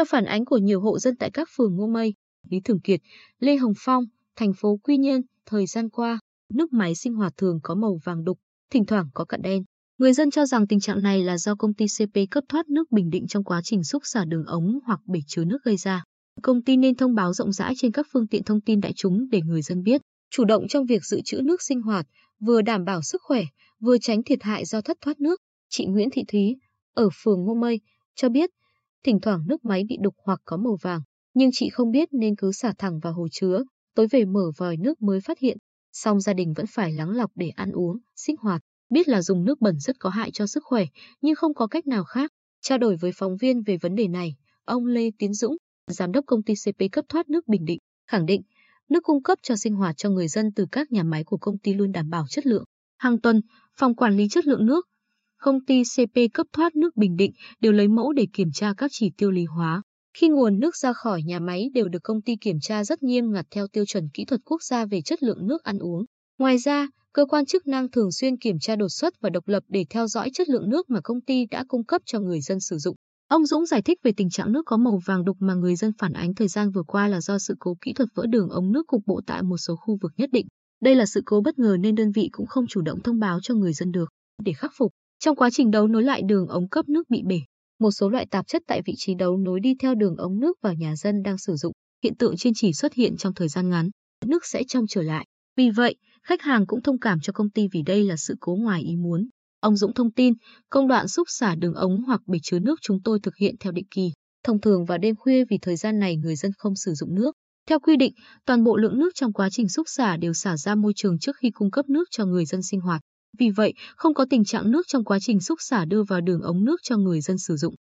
theo phản ánh của nhiều hộ dân tại các phường Ngô Mây, Lý Thường Kiệt, Lê Hồng Phong, thành phố Quy Nhơn, thời gian qua, nước máy sinh hoạt thường có màu vàng đục, thỉnh thoảng có cặn đen. Người dân cho rằng tình trạng này là do công ty CP cấp thoát nước Bình Định trong quá trình xúc xả đường ống hoặc bể chứa nước gây ra. Công ty nên thông báo rộng rãi trên các phương tiện thông tin đại chúng để người dân biết, chủ động trong việc dự trữ nước sinh hoạt, vừa đảm bảo sức khỏe, vừa tránh thiệt hại do thất thoát nước. Chị Nguyễn Thị Thúy, ở phường Ngô Mây, cho biết, thỉnh thoảng nước máy bị đục hoặc có màu vàng, nhưng chị không biết nên cứ xả thẳng vào hồ chứa, tối về mở vòi nước mới phát hiện. Song gia đình vẫn phải lắng lọc để ăn uống, sinh hoạt, biết là dùng nước bẩn rất có hại cho sức khỏe, nhưng không có cách nào khác. Trao đổi với phóng viên về vấn đề này, ông Lê Tiến Dũng, giám đốc công ty CP cấp thoát nước Bình Định, khẳng định nước cung cấp cho sinh hoạt cho người dân từ các nhà máy của công ty luôn đảm bảo chất lượng. Hàng tuần, phòng quản lý chất lượng nước, công ty CP cấp thoát nước Bình Định đều lấy mẫu để kiểm tra các chỉ tiêu lý hóa. Khi nguồn nước ra khỏi nhà máy đều được công ty kiểm tra rất nghiêm ngặt theo tiêu chuẩn kỹ thuật quốc gia về chất lượng nước ăn uống. Ngoài ra, cơ quan chức năng thường xuyên kiểm tra đột xuất và độc lập để theo dõi chất lượng nước mà công ty đã cung cấp cho người dân sử dụng. Ông Dũng giải thích về tình trạng nước có màu vàng đục mà người dân phản ánh thời gian vừa qua là do sự cố kỹ thuật vỡ đường ống nước cục bộ tại một số khu vực nhất định. Đây là sự cố bất ngờ nên đơn vị cũng không chủ động thông báo cho người dân được. Để khắc phục, trong quá trình đấu nối lại đường ống cấp nước bị bể, một số loại tạp chất tại vị trí đấu nối đi theo đường ống nước vào nhà dân đang sử dụng. Hiện tượng trên chỉ xuất hiện trong thời gian ngắn, nước sẽ trong trở lại. Vì vậy, khách hàng cũng thông cảm cho công ty vì đây là sự cố ngoài ý muốn. Ông Dũng thông tin, công đoạn xúc xả đường ống hoặc bể chứa nước chúng tôi thực hiện theo định kỳ, thông thường vào đêm khuya vì thời gian này người dân không sử dụng nước. Theo quy định, toàn bộ lượng nước trong quá trình xúc xả đều xả ra môi trường trước khi cung cấp nước cho người dân sinh hoạt. Vì vậy, không có tình trạng nước trong quá trình xúc xả đưa vào đường ống nước cho người dân sử dụng.